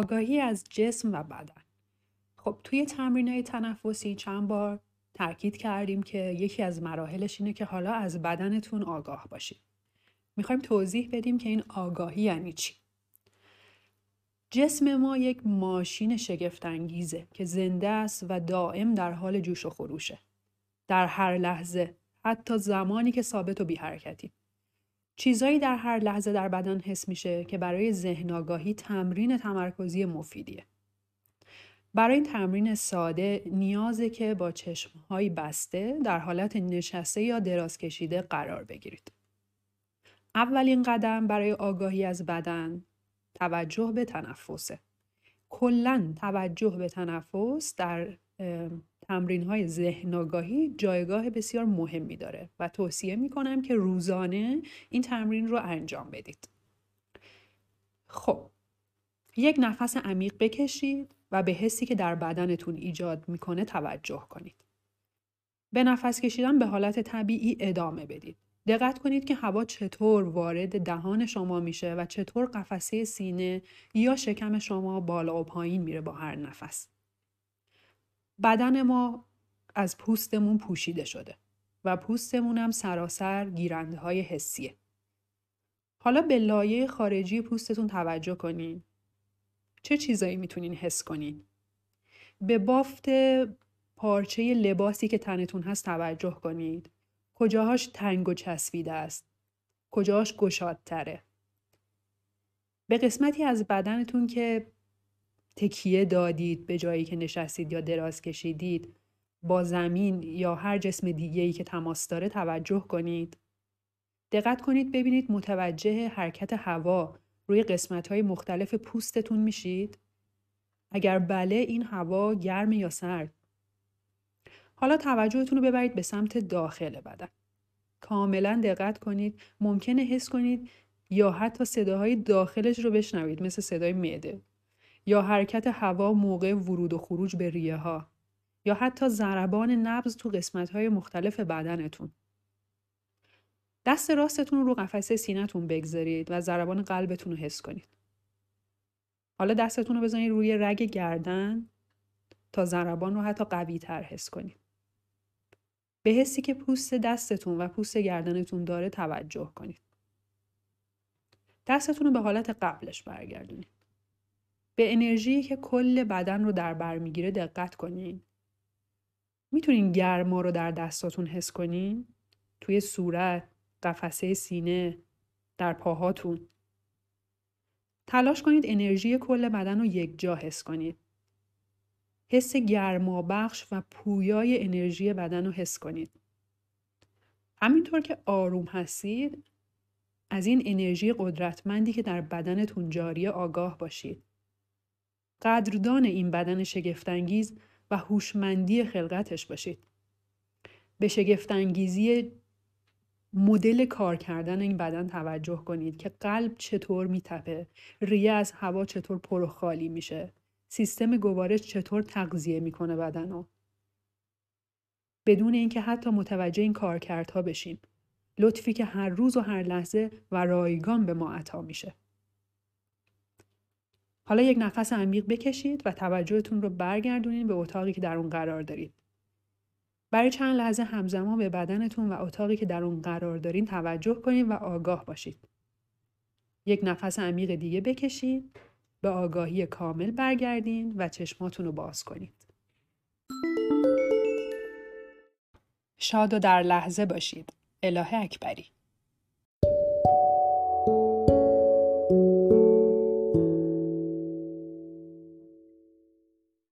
آگاهی از جسم و بدن. خب توی تمرین های تنفسی چند بار تاکید کردیم که یکی از مراحلش اینه که حالا از بدنتون آگاه باشید. می‌خوایم توضیح بدیم که این آگاهی یعنی چی؟ جسم ما یک ماشین شگفتانگیزه که زنده است و دائم در حال جوش و خروشه. در هر لحظه حتی زمانی که ثابت و بی حرکتی چیزایی در هر لحظه در بدن حس میشه که برای ذهن آگاهی تمرین تمرکزی مفیدیه. برای این تمرین ساده نیازه که با چشمهایی بسته در حالت نشسته یا دراز کشیده قرار بگیرید. اولین قدم برای آگاهی از بدن توجه به تنفسه. کلا توجه به تنفس در تمرین های ذهن آگاهی جایگاه بسیار مهمی داره و توصیه می کنم که روزانه این تمرین رو انجام بدید. خب یک نفس عمیق بکشید و به حسی که در بدنتون ایجاد می‌کنه توجه کنید. به نفس کشیدن به حالت طبیعی ادامه بدید. دقت کنید که هوا چطور وارد دهان شما میشه و چطور قفسه سینه یا شکم شما بالا و پایین میره با هر نفس. بدن ما از پوستمون پوشیده شده و پوستمون هم سراسر گیرنده های حسیه. حالا به لایه خارجی پوستتون توجه کنین. چه چیزایی می‌تونین حس کنین؟ به بافت پارچه لباسی که تنتون هست توجه کنید. کجاهاش تنگ و چسبیده است. کجاهاش گشادتره. به قسمتی از بدنتون که تکیه دادید به جایی که نشستید یا دراز کشیدید با زمین یا هر جسم دیگه ای که تماس داره توجه کنید. دقت کنید ببینید متوجه حرکت هوا روی قسمت های مختلف پوستتون میشید؟ اگر بله این هوا گرم یا سرد؟ حالا توجهتون رو ببرید به سمت داخل بدن. کاملا دقت کنید ممکنه حس کنید یا حتی صداهای داخلش رو بشنوید مثل صدای معده یا حرکت هوا موقع ورود و خروج به ریه ها یا حتی ضربان نبض تو قسمت های مختلف بدنتون. دست راستتون رو قفسه سینهتون بگذارید و ضربان قلبتون رو حس کنید. حالا دستتون رو بزنید روی رگ گردن تا ضربان رو حتی قوی تر حس کنید. به حسی که پوست دستتون و پوست گردنتون داره توجه کنید. دستتون رو به حالت قبلش برگردونید. به انرژی که کل بدن رو در بر می‌گیره دقت کنین. می‌تونین گرما رو در دستاتون حس کنین؟ توی صورت، قفسه سینه، در پاهاتون. تلاش کنید انرژی کل بدن رو یک جا حس کنید. حس گرما بخش و پویای انرژی بدن رو حس کنید. همینطور که آروم هستید از این انرژی قدرتمندی که در بدنتون جاریه آگاه باشید. قدردان این بدن شگفتانگیز و هوشمندی خلقتش باشید. به شگفتانگیزی مدل کار کردن این بدن توجه کنید که قلب چطور میتپه، ریه از هوا چطور پر و خالی میشه، سیستم گوارش چطور تغذیه می‌کنه بدن بدون اینکه حتی متوجه این کارکردها بشیم. لطفی که هر روز و هر لحظه و رایگان به ما عطا میشه. حالا یک نفس عمیق بکشید و توجهتون رو برگردونید به اتاقی که در اون قرار دارید. برای چند لحظه همزمان به بدنتون و اتاقی که در اون قرار دارین توجه کنید و آگاه باشید. یک نفس عمیق دیگه بکشید، به آگاهی کامل برگردین و چشماتون رو باز کنید. شاد و در لحظه باشید. اله اکبری